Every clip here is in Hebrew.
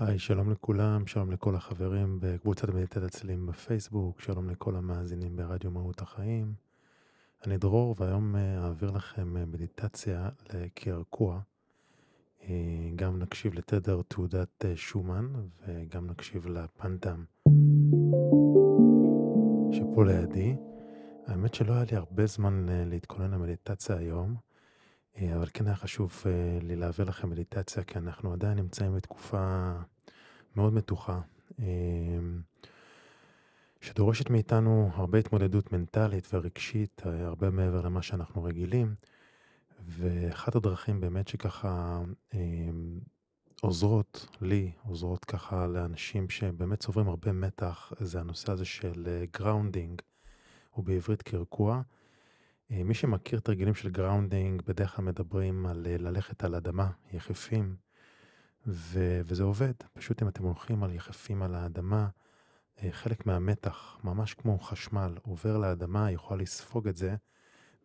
היי, שלום לכולם, שלום לכל החברים בקבוצת מדיטת הצלילים בפייסבוק, שלום לכל המאזינים ברדיו מהות החיים. אני דרור, והיום אה, אעביר לכם אה, מדיטציה לקרקוע. אה, גם נקשיב לתדר תעודת שומן, וגם נקשיב לפנטם שפה לידי. האמת שלא היה לי הרבה זמן להתכונן למדיטציה היום. אה, אבל כן היה חשוב אה, לי להעביר לכם מדיטציה, כי אנחנו עדיין נמצאים בתקופה מאוד מתוחה, אה, שדורשת מאיתנו הרבה התמודדות מנטלית ורגשית, הרבה מעבר למה שאנחנו רגילים. ואחת הדרכים באמת שככה עוזרות לי, עוזרות ככה לאנשים שבאמת צוברים הרבה מתח, זה הנושא הזה של grounding, או בעברית קרקוע. אה, מי שמכיר תרגילים של grounding, בדרך כלל מדברים על אה, ללכת על אדמה, יחפים, ו- וזה עובד. פשוט אם אתם הולכים על יחפים על האדמה, אה, חלק מהמתח, ממש כמו חשמל, עובר לאדמה, יכול לספוג את זה,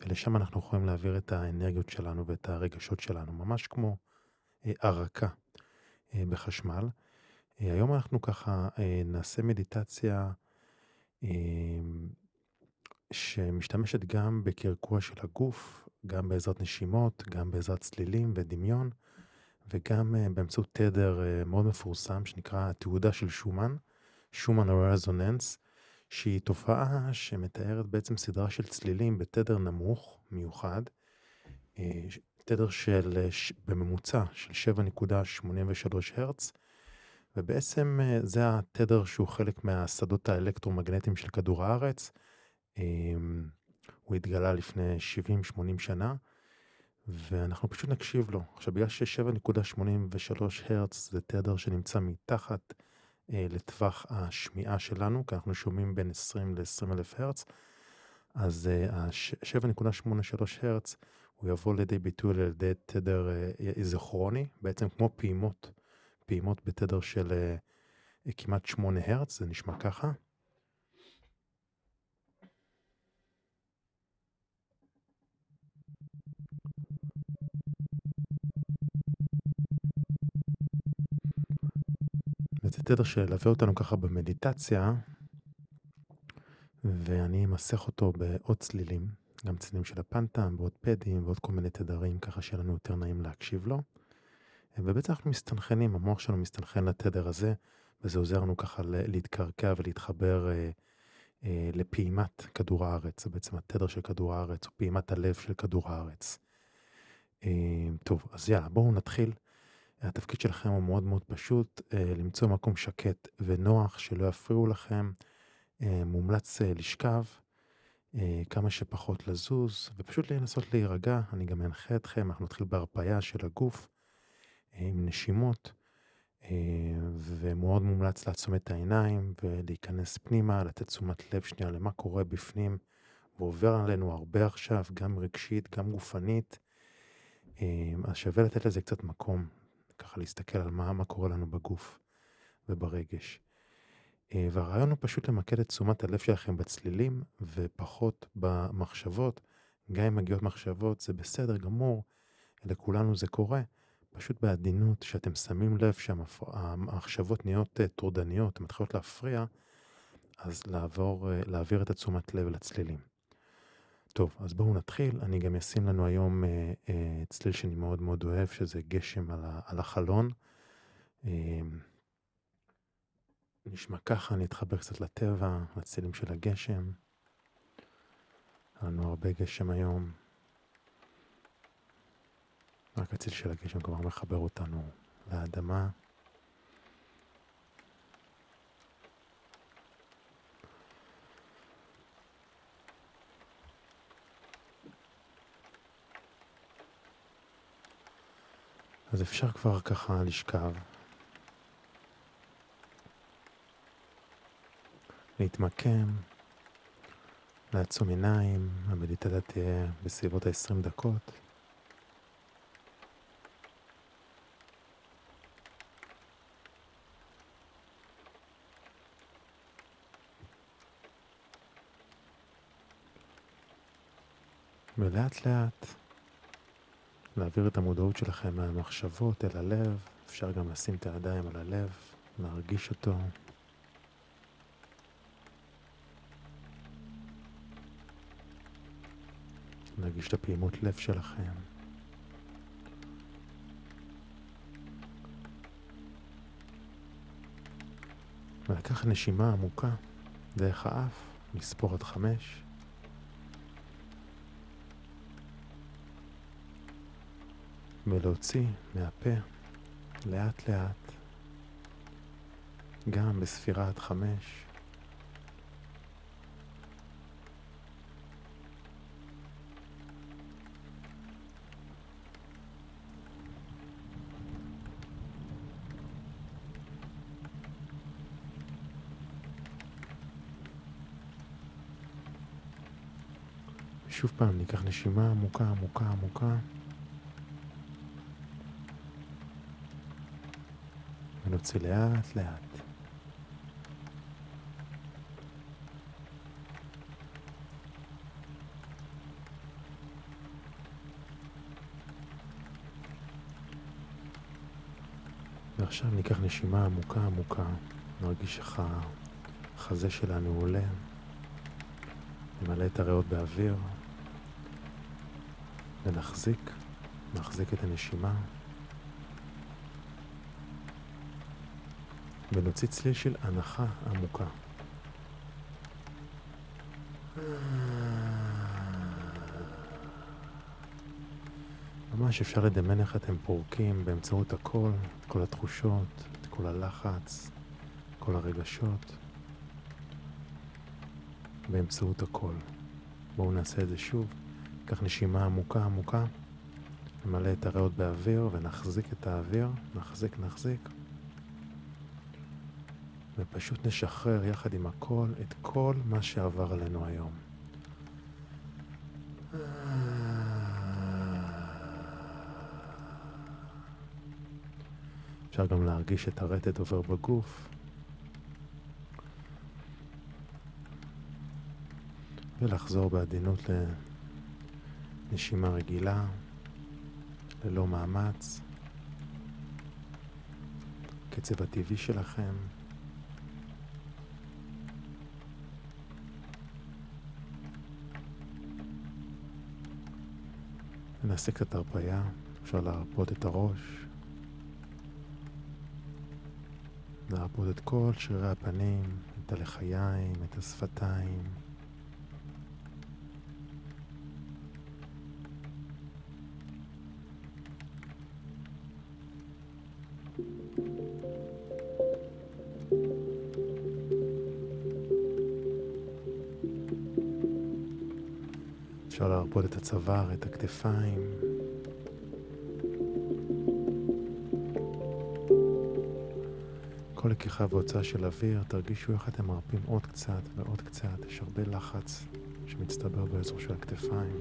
ולשם אנחנו יכולים להעביר את האנרגיות שלנו ואת הרגשות שלנו, ממש כמו הארקה בחשמל. היום אנחנו ככה נעשה מדיטציה שמשתמשת גם בקרקוע של הגוף, גם בעזרת נשימות, גם בעזרת צלילים ודמיון, וגם uh, באמצעות תדר uh, מאוד מפורסם שנקרא התעודה של שומן, שומן רזוננס, שהיא תופעה שמתארת בעצם סדרה של צלילים בתדר נמוך מיוחד, uh, תדר של, בממוצע של 7.83 הרץ, ובעצם זה התדר שהוא חלק מהשדות האלקטרומגנטיים של כדור הארץ, הוא התגלה לפני 70-80 שנה, ואנחנו פשוט נקשיב לו. עכשיו, בגלל ש-7.83 הרץ זה תדר שנמצא מתחת אה, לטווח השמיעה שלנו, כי אנחנו שומעים בין 20 ל-20 אלף הרץ, אז אה, ה-7.83 הרץ הוא יבוא לידי ביטוי על ידי תדר אה, איזוכרוני, בעצם כמו פעימות, פעימות בתדר של אה, כמעט 8 הרץ, זה נשמע ככה. וזה תדר שילווה אותנו ככה במדיטציה, ואני אמסך אותו בעוד צלילים, גם צלילים של הפנטם, ועוד פדים, ועוד כל מיני תדרים, ככה שיהיה לנו יותר נעים להקשיב לו. ובעצם אנחנו מסתנכנים, המוח שלנו מסתנכן לתדר הזה, וזה עוזר לנו ככה להתקרקע ולהתחבר אה, אה, לפעימת כדור הארץ, זה בעצם התדר של כדור הארץ, או פעימת הלב של כדור הארץ. אה, טוב, אז יאללה, בואו נתחיל. התפקיד שלכם הוא מאוד מאוד פשוט, אה, למצוא מקום שקט ונוח, שלא יפריעו לכם. אה, מומלץ אה, לשכב, כמה שפחות לזוז, ופשוט לנסות להירגע. אני גם אנחה אתכם, אנחנו נתחיל בהרפאיה של הגוף, עם נשימות, ומאוד מומלץ לעצום את העיניים ולהיכנס פנימה, לתת תשומת לב שנייה למה קורה בפנים, ועובר עלינו הרבה עכשיו, גם רגשית, גם גופנית. אז שווה לתת לזה קצת מקום, ככה להסתכל על מה, מה קורה לנו בגוף וברגש. אה, והרעיון הוא פשוט למקד את תשומת הלב שלכם בצלילים ופחות במחשבות. גם אם מגיעות מחשבות זה בסדר גמור, לכולנו זה קורה. פשוט בעדינות, שאתם שמים לב שהמחשבות נהיות אה, טורדניות, מתחילות להפריע, אז לעבור, אה, להעביר את התשומת לב לצלילים. טוב, אז בואו נתחיל. אני גם אשים לנו היום אה, אה, צליל שאני מאוד מאוד אוהב, שזה גשם על, ה, על החלון. אה, נשמע ככה, אני אתחבר קצת לטבע, לצלילים של הגשם. היה לנו הרבה גשם היום. רק הציל של הגשם כבר מחבר אותנו לאדמה. אז אפשר כבר ככה לשכב, להתמקם, לעצום עיניים, המדיטציה תהיה בסביבות ה-20 דקות. ולאט לאט להעביר את המודעות שלכם מהמחשבות אל הלב, אפשר גם לשים את הידיים על הלב, להרגיש אותו. להרגיש את הפעימות לב שלכם. ולקח נשימה עמוקה דרך האף, לספור עד חמש. ולהוציא מהפה לאט לאט, גם בספירה עד חמש. שוב פעם ניקח נשימה עמוקה, עמוקה, עמוקה. ונוציא לאט לאט. ועכשיו ניקח נשימה עמוקה עמוקה, נרגיש איך החזה שלנו עולה, נמלא את הריאות באוויר, ונחזיק, נחזיק את הנשימה. ונוציא צליל של הנחה עמוקה. ממש אפשר לדמיין איך אתם פורקים באמצעות הכל, את כל התחושות, את כל הלחץ, כל הרגשות, באמצעות הכל. בואו נעשה את זה שוב. ניקח נשימה עמוקה עמוקה, נמלא את הריאות באוויר ונחזיק את האוויר, נחזיק, נחזיק. ופשוט נשחרר יחד עם הכל את כל מה שעבר עלינו היום. אפשר גם להרגיש את הרטט עובר בגוף. ולחזור בעדינות לנשימה רגילה, ללא מאמץ. קצב הטבעי שלכם. נעשה קצת הרפאיה, אפשר להרפות את הראש, להרפות את כל שרירי הפנים, את הלחיים, את השפתיים. אפשר להרפות את הצוואר, את הכתפיים. כל לקיחה והוצאה של אוויר, תרגישו איך אתם מרפים עוד קצת ועוד קצת. יש הרבה לחץ שמצטבר באזור של הכתפיים.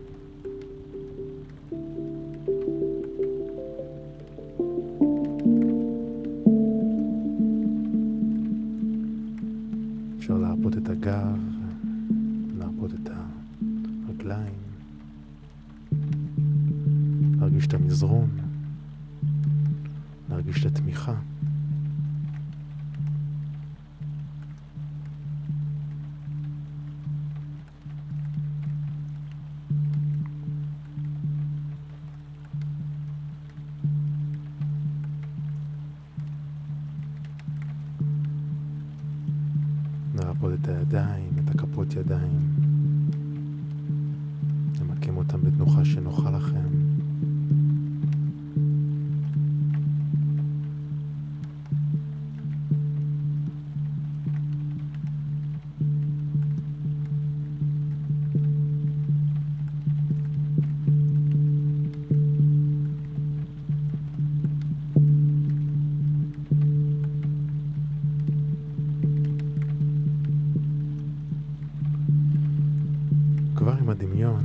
אפשר להרפות את הגב, להרפות את הרגליים. להרגיש את המזרון, להרגיש את התמיכה. הדמיון,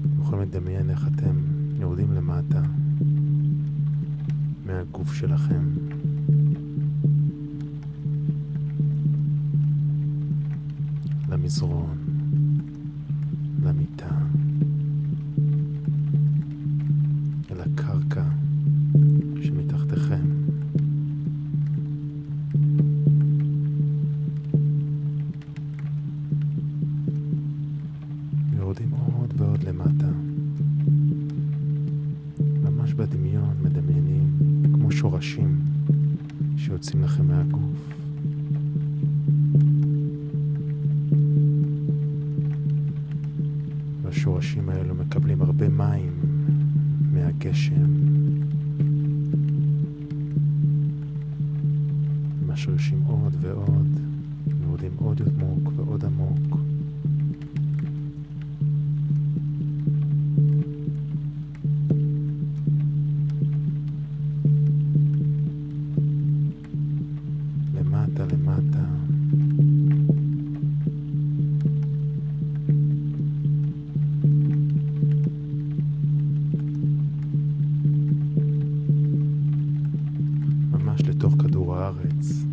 אתם יכולים לדמיין איך אתם יורדים למטה מהגוף שלכם. למזרון, בדמיון מדמיינים כמו שורשים שיוצאים לכם מהגוף. והשורשים האלו מקבלים הרבה מים מהגשם. כדור הארץ,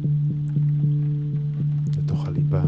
לתוך הליבה.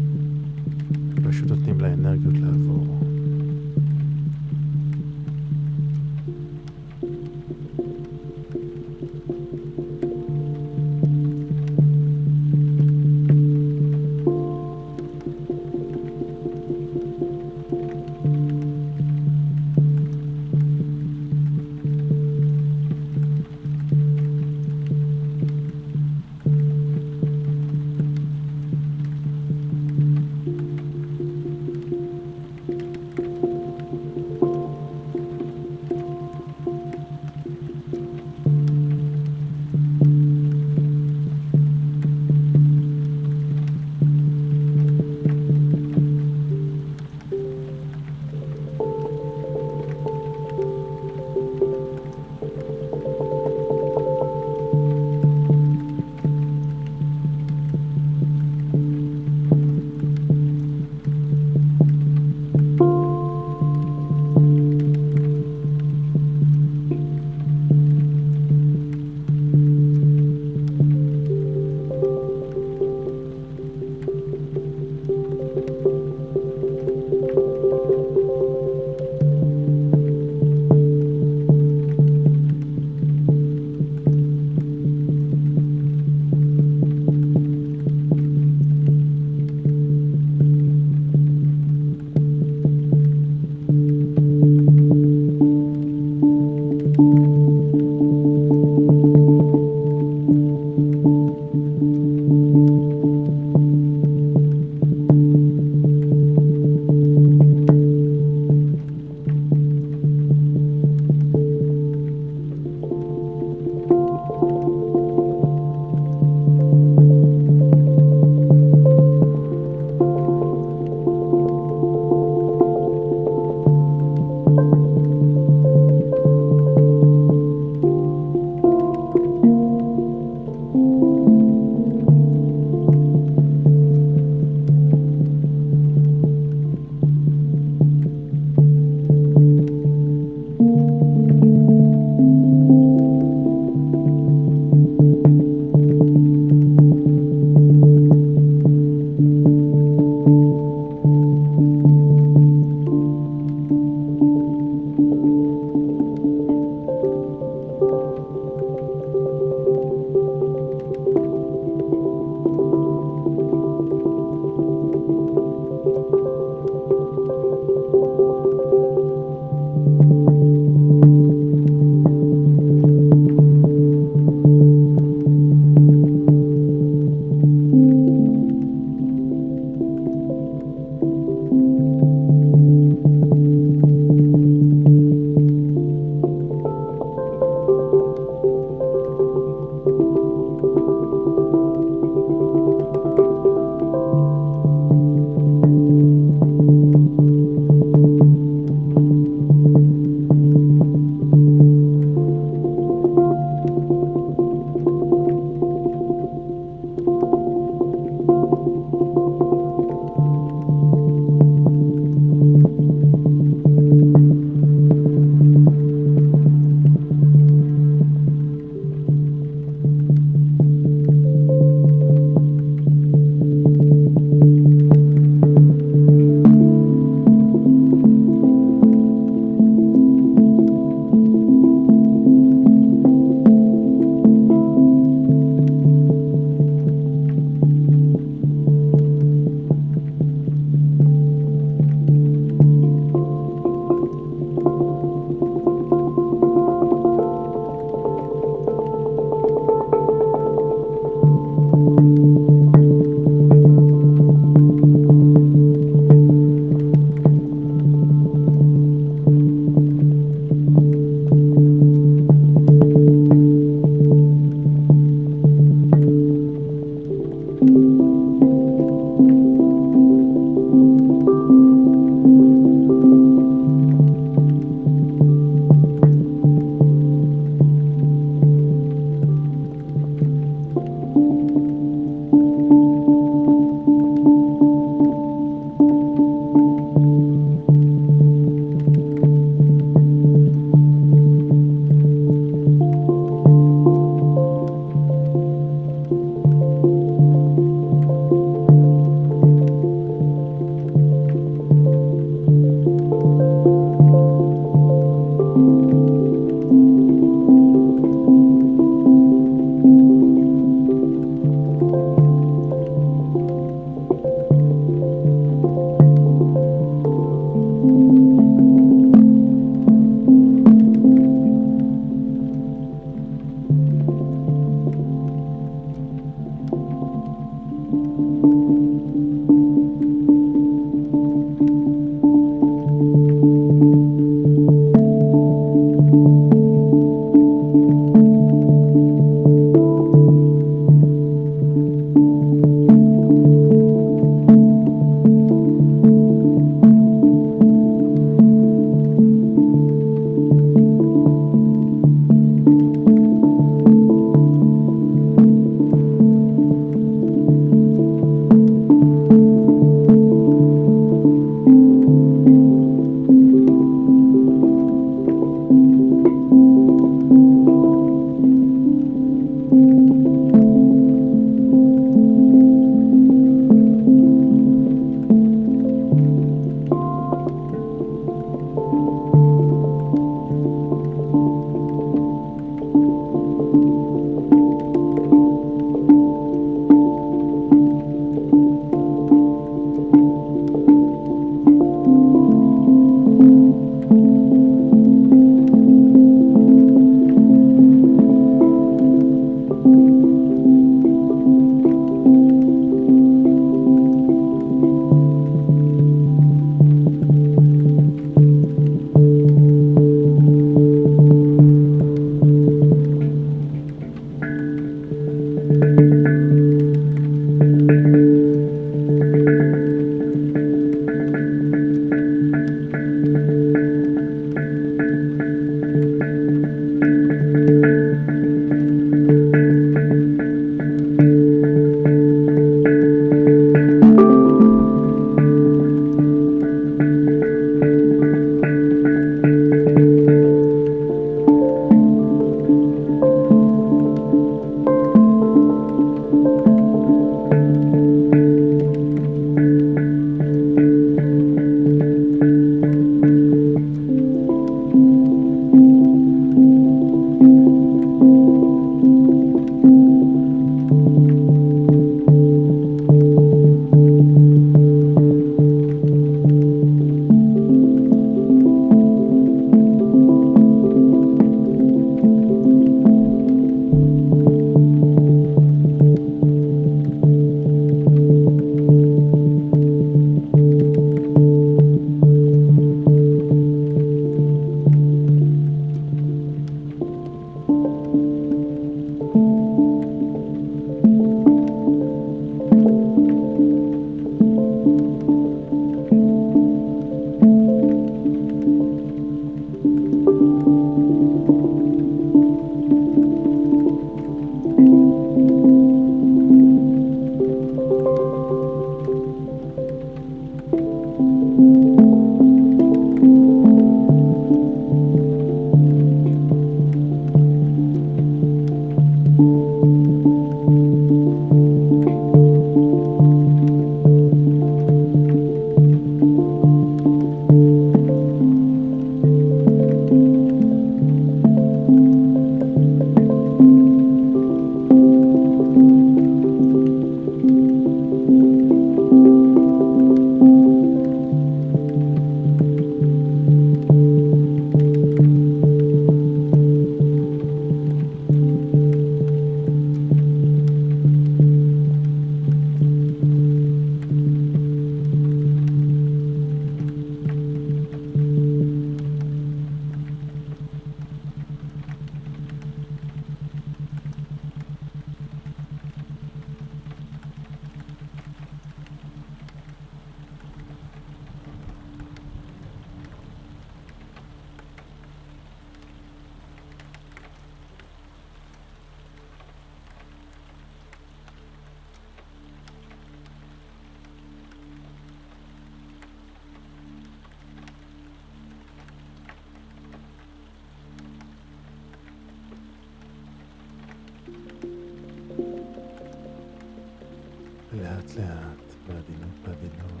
לאט בעדינות בעדינות.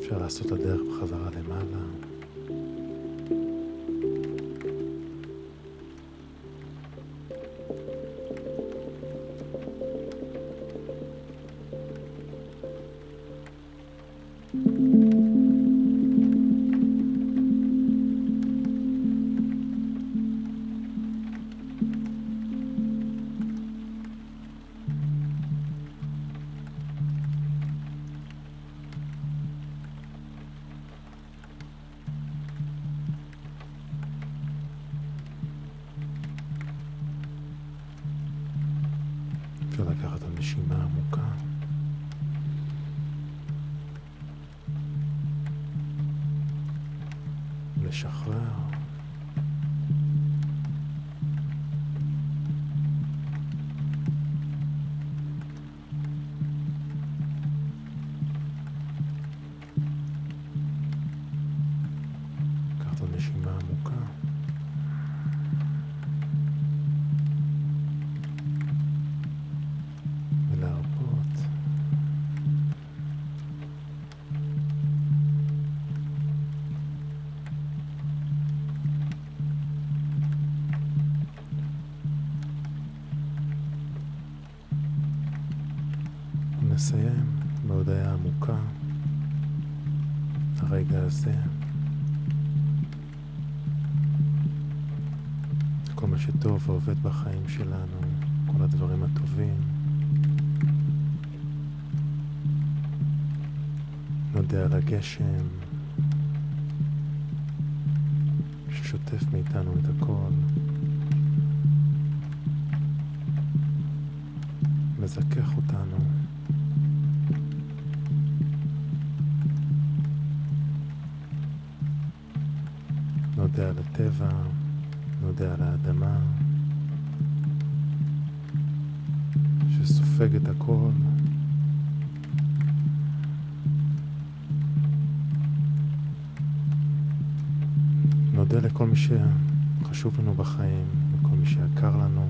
אפשר לעשות את הדרך בחזרה למעלה. נשימה עמוקה. לשחרר. נסיים בהודיה עמוקה. הרגע הזה. כל מה שטוב ועובד בחיים שלנו, כל הדברים הטובים. נודה על הגשם ששוטף מאיתנו את הכל. מזכך אותנו. נודה על הטבע, נודה על האדמה, שסופג את הכל. נודה לכל מי שחשוב לנו בחיים, לכל מי שיקר לנו.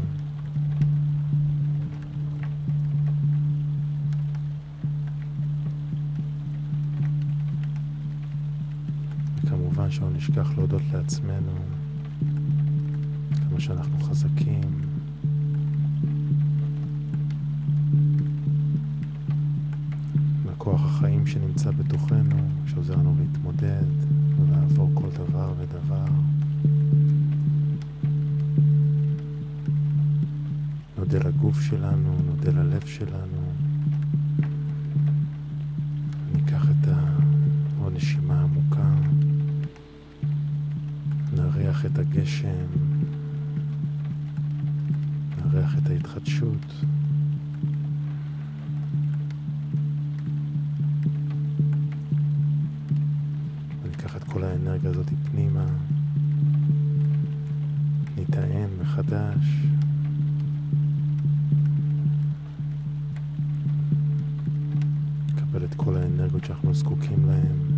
שלא נשכח להודות לעצמנו כמה שאנחנו חזקים. לכוח החיים שנמצא בתוכנו, שעוזר לנו להתמודד ולעבור כל דבר ודבר. נודה לגוף שלנו, נודה ללב שלנו. את הגשם, נריח את ההתחדשות. וניקח את כל האנרגיה הזאת פנימה, נטען מחדש. נקבל את כל האנרגיות שאנחנו זקוקים להן.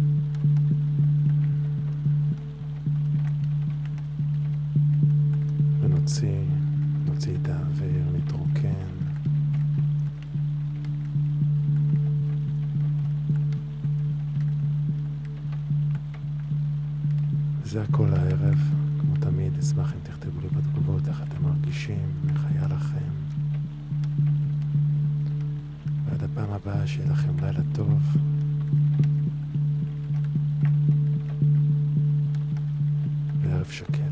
להוציא את האוויר, להתרוקן. זה הכל הערב. כמו תמיד, אשמח אם תכתבו לי בתגובות איך אתם מרגישים, איך היה לכם. ועד הפעם הבאה, שיהיה לכם לילה טוב. וערב שקט.